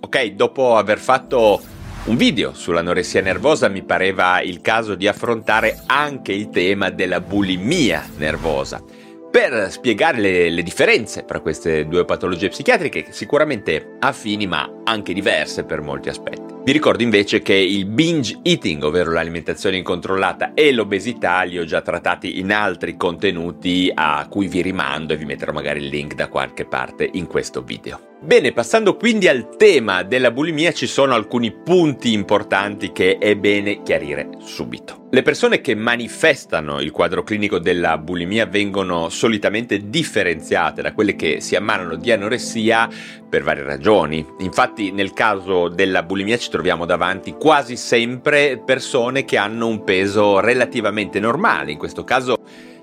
Ok, dopo aver fatto un video sull'anoressia nervosa mi pareva il caso di affrontare anche il tema della bulimia nervosa per spiegare le, le, differenze tra queste due patologie psichiatriche, sicuramente affini ma anche diverse per molti aspetti. Vi ricordo invece che il binge eating, ovvero l'alimentazione incontrollata, e l'obesità li ho già trattati in altri contenuti a cui vi rimando e vi metterò magari il link da qualche parte in questo video. Bene, passando quindi al tema della bulimia ci sono alcuni punti importanti che è bene chiarire subito. Le persone che manifestano il quadro clinico della bulimia vengono solitamente differenziate da quelle che si ammalano di anoressia per varie ragioni. Infatti nel caso della bulimia ci troviamo davanti quasi sempre persone che hanno un peso relativamente normale, in questo caso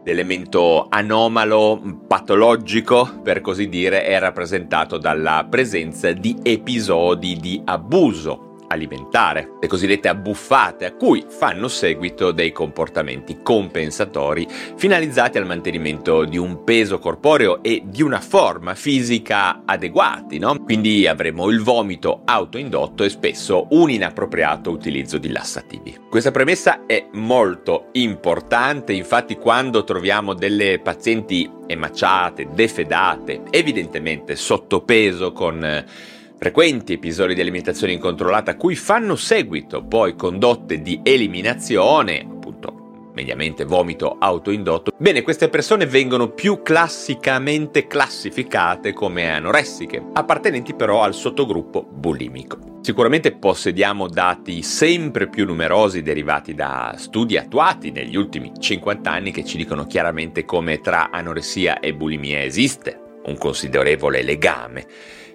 L'elemento anomalo, patologico, per così dire, è rappresentato dalla presenza di episodi di abuso alimentare, le cosiddette abbuffate, a cui fanno seguito dei comportamenti compensatori finalizzati al mantenimento di un peso corporeo e di una forma fisica adeguati, no? Quindi avremo il vomito autoindotto e spesso un inappropriato utilizzo di lassativi. Questa premessa è molto importante, infatti quando troviamo delle pazienti emaciate, defedate, evidentemente sottopeso con frequenti episodi di alimentazione incontrollata cui fanno seguito poi condotte di eliminazione, appunto mediamente vomito autoindotto, bene, queste persone vengono più classicamente classificate come anoressiche, appartenenti però al sottogruppo bulimico. Sicuramente possediamo dati sempre più numerosi derivati da studi attuati negli ultimi 50 anni che ci dicono chiaramente come tra anoressia e bulimia esiste un considerevole legame.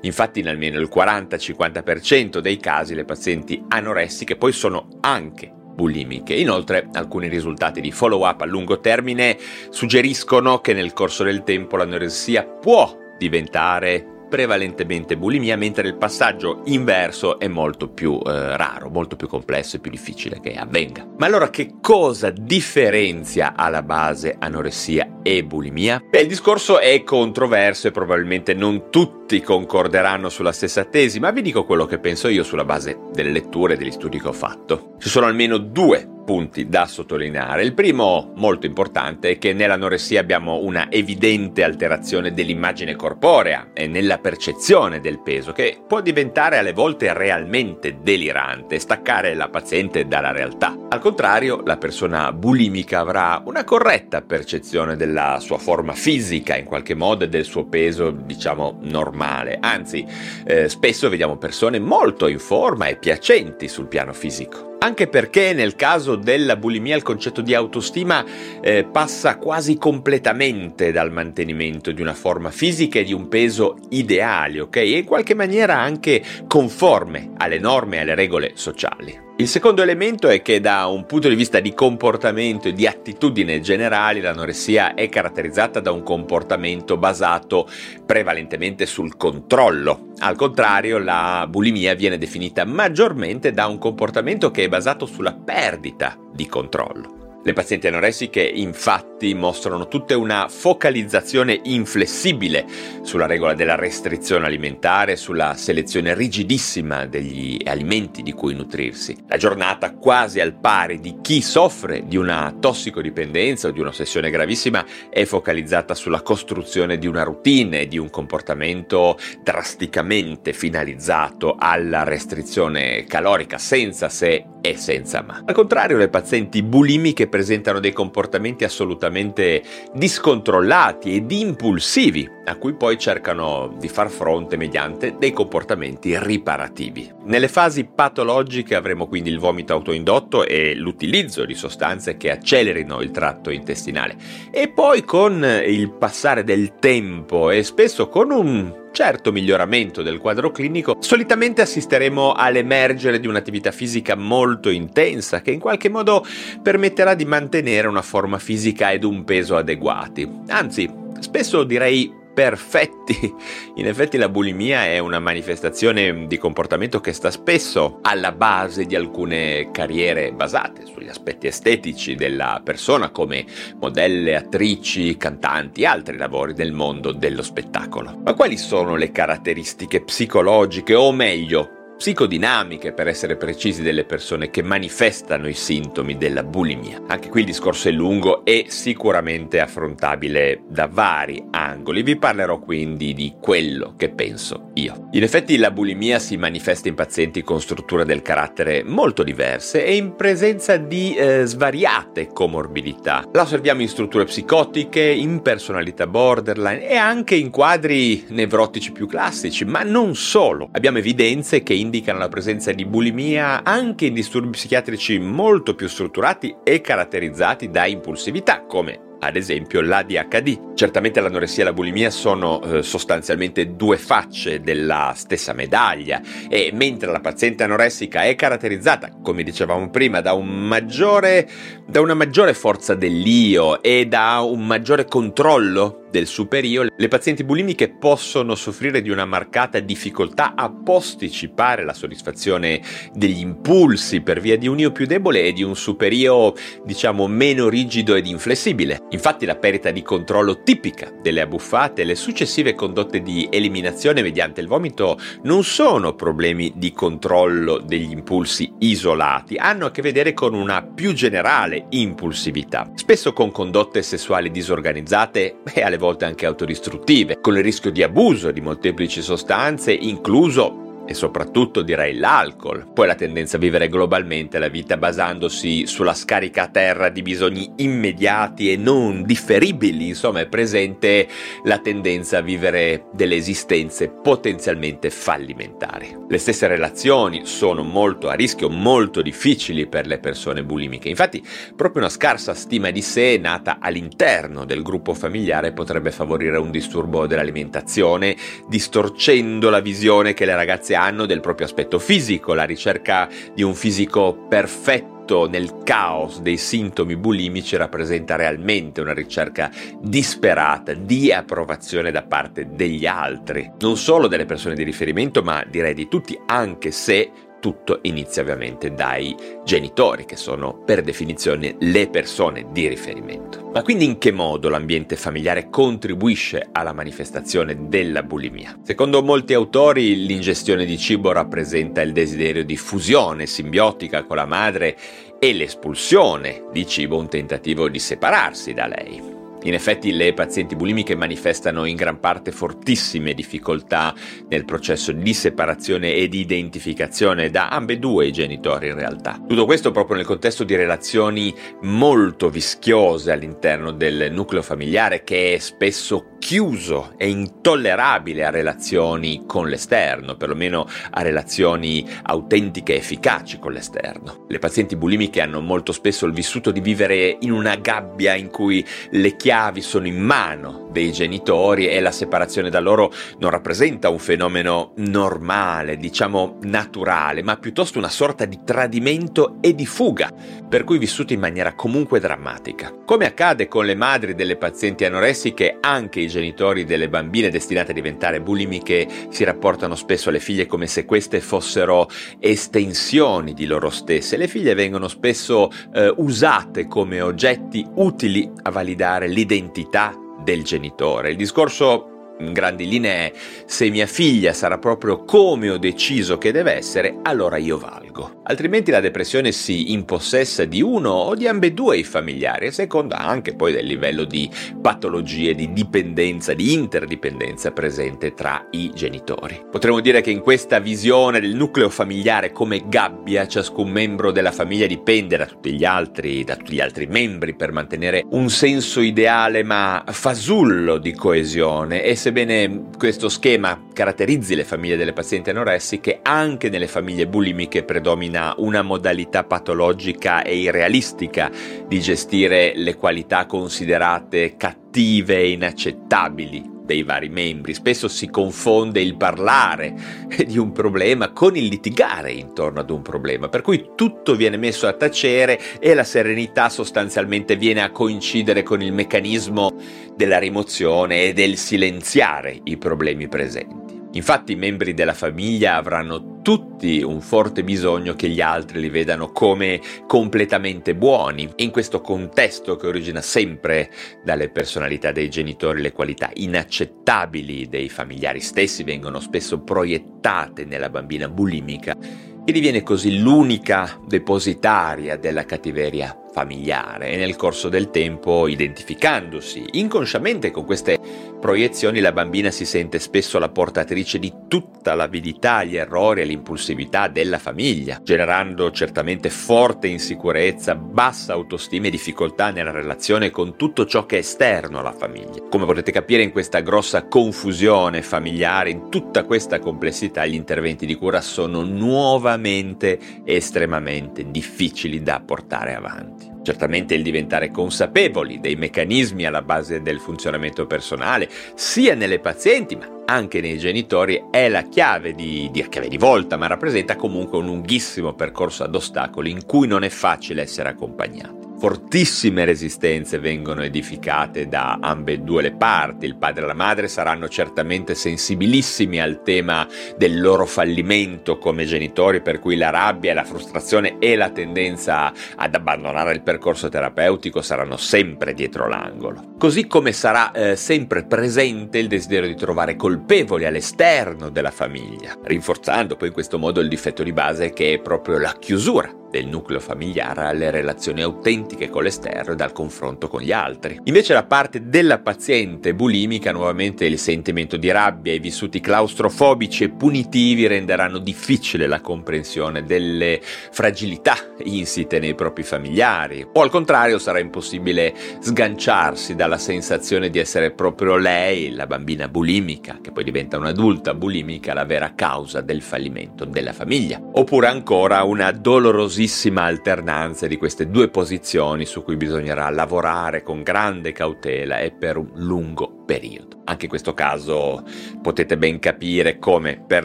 Infatti in almeno il 40-50% dei casi le pazienti anoressiche poi sono anche bulimiche. Inoltre alcuni risultati di follow-up a lungo termine suggeriscono che nel corso del tempo l'anoressia può diventare prevalentemente bulimia, mentre il passaggio inverso è molto più eh, raro, molto più complesso e più difficile che avvenga. Ma allora che cosa differenzia alla base anoressia e bulimia? Beh, il discorso è controverso e probabilmente non tutti concorderanno sulla stessa tesi, ma vi dico quello che penso io sulla base delle letture e degli studi che ho fatto. Ci sono almeno due punti da sottolineare. Il primo, molto importante, è che nell'anoressia abbiamo una evidente alterazione dell'immagine corporea e nella percezione del peso, che può diventare alle volte realmente delirante staccare la paziente dalla realtà. Al contrario, la persona bulimica avrà una corretta percezione della sua forma fisica, in qualche modo, e del suo peso, diciamo, normale. Anzi, eh, spesso vediamo persone molto in forma e piacenti sul piano fisico. Anche perché nel caso della bulimia il concetto di autostima eh, passa quasi completamente dal mantenimento di una forma fisica e di un peso ideale, ok? E in qualche maniera anche conforme alle norme e alle regole sociali. Il secondo elemento è che da un punto di vista di comportamento e di attitudine generali l'anoressia è caratterizzata da un comportamento basato prevalentemente sul controllo. Al contrario, la bulimia viene definita maggiormente da un comportamento che è basato sulla perdita di controllo. Le pazienti anoressiche infatti mostrano tutte una focalizzazione inflessibile sulla regola della restrizione alimentare, sulla selezione rigidissima degli alimenti di cui nutrirsi. La giornata quasi al pari di chi soffre di una tossicodipendenza o di un'ossessione gravissima è focalizzata sulla costruzione di una routine di un comportamento drasticamente finalizzato alla restrizione calorica senza se e senza ma. Al contrario, le pazienti bulimiche presentano dei comportamenti assolutamente discontrollati ed impulsivi, a cui poi cercano di far fronte mediante dei comportamenti riparativi. Nelle fasi patologiche avremo quindi il vomito autoindotto e l'utilizzo di sostanze che accelerino il tratto intestinale. E poi con il passare del tempo e spesso con un certo miglioramento del quadro clinico, solitamente assisteremo all'emergere di un'attività fisica molto intensa che in qualche modo permetterà di mantenere una forma fisica ed un peso adeguati. Anzi, spesso direi perfetti. In effetti la bulimia è una manifestazione di comportamento che sta spesso alla base di alcune carriere basate sugli aspetti estetici della persona come modelle, attrici, cantanti e altri lavori del mondo dello spettacolo. Ma quali sono le caratteristiche psicologiche o meglio psicodinamiche, per essere precisi, delle persone che manifestano i sintomi della bulimia. Anche qui il discorso è lungo e sicuramente affrontabile da vari angoli. Vi parlerò quindi di quello che penso io. In effetti la bulimia si manifesta in pazienti con strutture del carattere molto diverse e in presenza di eh, svariate comorbidità. La osserviamo in strutture psicotiche, in personalità borderline e anche in quadri nevrotici più classici, ma non solo. Abbiamo evidenze che in indicano la presenza di bulimia anche in disturbi psichiatrici molto più strutturati e caratterizzati da impulsività, come ad esempio l'ADHD. Certamente l'anoressia e la bulimia sono eh, sostanzialmente due facce della stessa medaglia e mentre la paziente anoressica è caratterizzata, come dicevamo prima, da, un maggiore, da una maggiore forza dell'io e da un maggiore controllo del superio, le pazienti bulimiche possono soffrire di una marcata difficoltà a posticipare la soddisfazione degli impulsi per via di un io più debole e di un superio, diciamo, meno rigido ed inflessibile. Infatti la perdita di controllo tipica delle abbuffate e le successive condotte di eliminazione mediante il vomito non sono problemi di controllo degli impulsi isolati, hanno a che vedere con una più generale impulsività, spesso con condotte sessuali disorganizzate e alle volte anche autodistruttive, con il rischio di abuso di molteplici sostanze, incluso e soprattutto direi l'alcol, poi la tendenza a vivere globalmente la vita basandosi sulla scarica a terra di bisogni immediati e non differibili, insomma è presente la tendenza a vivere delle esistenze potenzialmente fallimentari. Le stesse relazioni sono molto a rischio, molto difficili per le persone bulimiche, infatti proprio una scarsa stima di sé nata all'interno del gruppo familiare potrebbe favorire un disturbo dell'alimentazione, distorcendo la visione che le ragazze hanno del proprio aspetto fisico, la ricerca di un fisico perfetto nel caos dei sintomi bulimici rappresenta realmente una ricerca disperata di approvazione da parte degli altri, non solo delle persone di riferimento, ma direi di tutti, anche se tutto inizia ovviamente dai genitori, che sono per definizione le persone di riferimento. Ma quindi in che modo l'ambiente familiare contribuisce alla manifestazione della bulimia? Secondo molti autori l'ingestione di cibo rappresenta il desiderio di fusione simbiotica con la madre e l'espulsione di cibo un tentativo di separarsi da lei. In effetti le pazienti bulimiche manifestano in gran parte fortissime difficoltà nel processo di separazione e di identificazione da ambedue i genitori in realtà. Tutto questo proprio nel contesto di relazioni molto vischiose all'interno del nucleo familiare che è spesso chiuso e intollerabile a relazioni con l'esterno, perlomeno a relazioni autentiche e efficaci con l'esterno. Le pazienti bulimiche hanno molto spesso il vissuto di vivere in una gabbia in cui le chiavi sono in mano dei genitori e la separazione da loro non rappresenta un fenomeno normale, diciamo naturale, ma piuttosto una sorta di tradimento e di fuga, per cui vissuto in maniera comunque drammatica. Come accade con le madri delle pazienti anoressiche, anche i genitori delle bambine destinate a diventare bulimiche si rapportano spesso alle figlie come se queste fossero estensioni di loro stesse. Le figlie vengono spesso eh, usate come oggetti utili a validare l'identità del genitore. Il discorso in grandi linee, se mia figlia sarà proprio come ho deciso che deve essere, allora io valgo. Altrimenti la depressione si impossessa di uno o di ambedue i familiari, a seconda anche poi del livello di patologie, di dipendenza, di interdipendenza presente tra i genitori. Potremmo dire che in questa visione del nucleo familiare come gabbia, ciascun membro della famiglia dipende da tutti gli altri, da tutti gli altri membri per mantenere un senso ideale ma fasullo di coesione e se sebbene questo schema caratterizzi le famiglie delle pazienti anoressiche, anche nelle famiglie bulimiche predomina una modalità patologica e irrealistica di gestire le qualità considerate cattive e inaccettabili dei vari membri. Spesso si confonde il parlare di un problema con il litigare intorno ad un problema, per cui tutto viene messo a tacere e la serenità sostanzialmente viene a coincidere con il meccanismo della rimozione e del silenziare i problemi presenti. Infatti i membri della famiglia avranno tutti un forte bisogno che gli altri li vedano come completamente buoni. In questo contesto che origina sempre dalle personalità dei genitori, le qualità inaccettabili dei familiari stessi vengono spesso proiettate nella bambina bulimica e diviene così l'unica depositaria della cattiveria familiare e nel corso del tempo identificandosi inconsciamente con queste proiezioni la bambina si sente spesso la portatrice di tutta l'avidità, gli errori e l'impulsività della famiglia, generando certamente forte insicurezza, bassa autostima e difficoltà nella relazione con tutto ciò che è esterno alla famiglia. Come potete capire in questa grossa confusione familiare, in tutta questa complessità, gli interventi di cura sono nuovamente estremamente difficili da portare avanti. Certamente il diventare consapevoli dei meccanismi alla base del funzionamento personale, sia nelle pazienti ma anche nei genitori, è la chiave di, di, chiave di volta, ma rappresenta comunque un lunghissimo percorso ad ostacoli in cui non è facile essere accompagnati. Fortissime resistenze vengono edificate da ambedue le parti, il padre e la madre saranno certamente sensibilissimi al tema del loro fallimento come genitori, per cui la rabbia, la frustrazione e la tendenza ad abbandonare il percorso terapeutico saranno sempre dietro l'angolo. Così come sarà eh, sempre presente il desiderio di trovare colpevoli all'esterno della famiglia, rinforzando poi in questo modo il difetto di base che è proprio la chiusura del nucleo familiare alle relazioni autentiche con l'esterno e dal confronto con gli altri. Invece la parte della paziente bulimica nuovamente il sentimento di rabbia e i vissuti claustrofobici e punitivi renderanno difficile la comprensione delle fragilità insite nei propri familiari o al contrario sarà impossibile sganciarsi dalla sensazione di essere proprio lei, la bambina bulimica, che poi diventa un'adulta bulimica, la vera causa del fallimento della famiglia. Oppure ancora una dolorosità numerosissima alternanza di queste due posizioni su cui bisognerà lavorare con grande cautela e per un lungo periodo. Anche in questo caso potete ben capire come per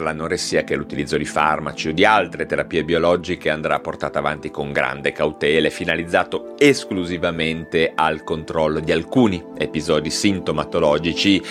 l'anoressia che l'utilizzo di farmaci o di altre terapie biologiche andrà portato avanti con grande cautela e finalizzato esclusivamente al controllo di alcuni episodi sintomatologici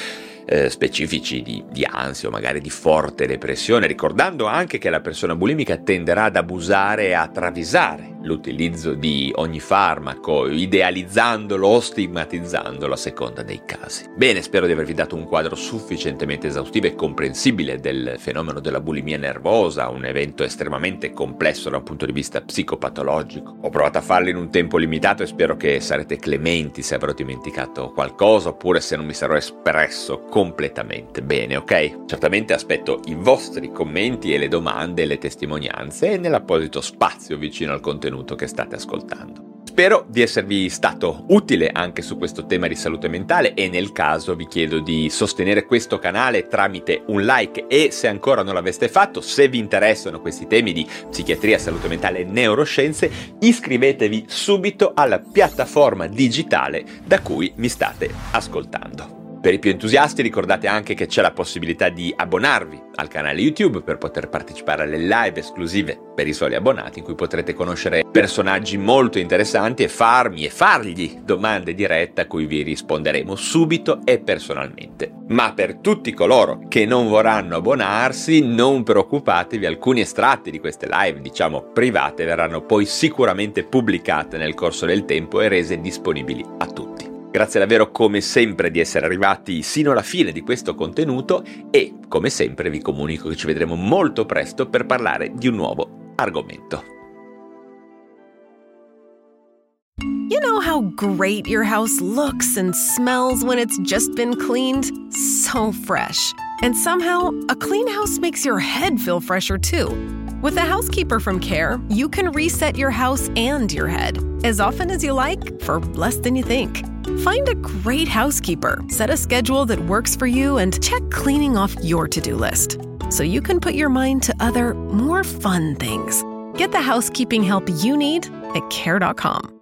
eh, specifici di, di ansia o magari di forte depressione, ricordando anche che la persona bulimica tenderà ad abusare e a travisare l'utilizzo di ogni farmaco, idealizzandolo o stigmatizzandolo a seconda dei casi. Bene, spero di avervi dato un quadro sufficientemente esaustivo e comprensibile del fenomeno della bulimia nervosa, un evento estremamente complesso da un punto di vista psicopatologico. Ho provato a farlo in un tempo limitato e spero che sarete clementi se avrò dimenticato qualcosa oppure se non mi sarò espresso completamente bene, ok? Certamente aspetto i vostri commenti e le domande e le testimonianze nell'apposito spazio vicino al contenuto contenuto che state ascoltando. Spero di esservi stato utile anche su questo tema di salute mentale e nel caso vi chiedo di sostenere questo canale tramite un like e se ancora non l'aveste fatto, se vi interessano questi temi di psichiatria, salute mentale e neuroscienze, iscrivetevi subito alla piattaforma digitale da cui mi state ascoltando. Per i più entusiasti ricordate anche che c'è la possibilità di abbonarvi al canale YouTube per poter partecipare alle live esclusive per i soli abbonati in cui potrete conoscere personaggi molto interessanti e farmi e fargli domande dirette a cui vi risponderemo subito e personalmente. Ma per tutti coloro che non vorranno abbonarsi, non preoccupatevi, alcuni estratti di queste live, diciamo private, verranno poi sicuramente pubblicate nel corso del tempo e rese disponibili a tutti. Grazie davvero come sempre di essere arrivati sino alla fine di questo contenuto e come sempre vi comunico che ci vedremo molto presto per parlare di un nuovo argomento. You know how great your house looks and smells when it's just been cleaned? So fresh. And somehow, a clean house makes your head feel fresher too. With a housekeeper from Care, you can reset your house and your head as often as you like for less than you think. Find a great housekeeper, set a schedule that works for you, and check cleaning off your to do list so you can put your mind to other, more fun things. Get the housekeeping help you need at care.com.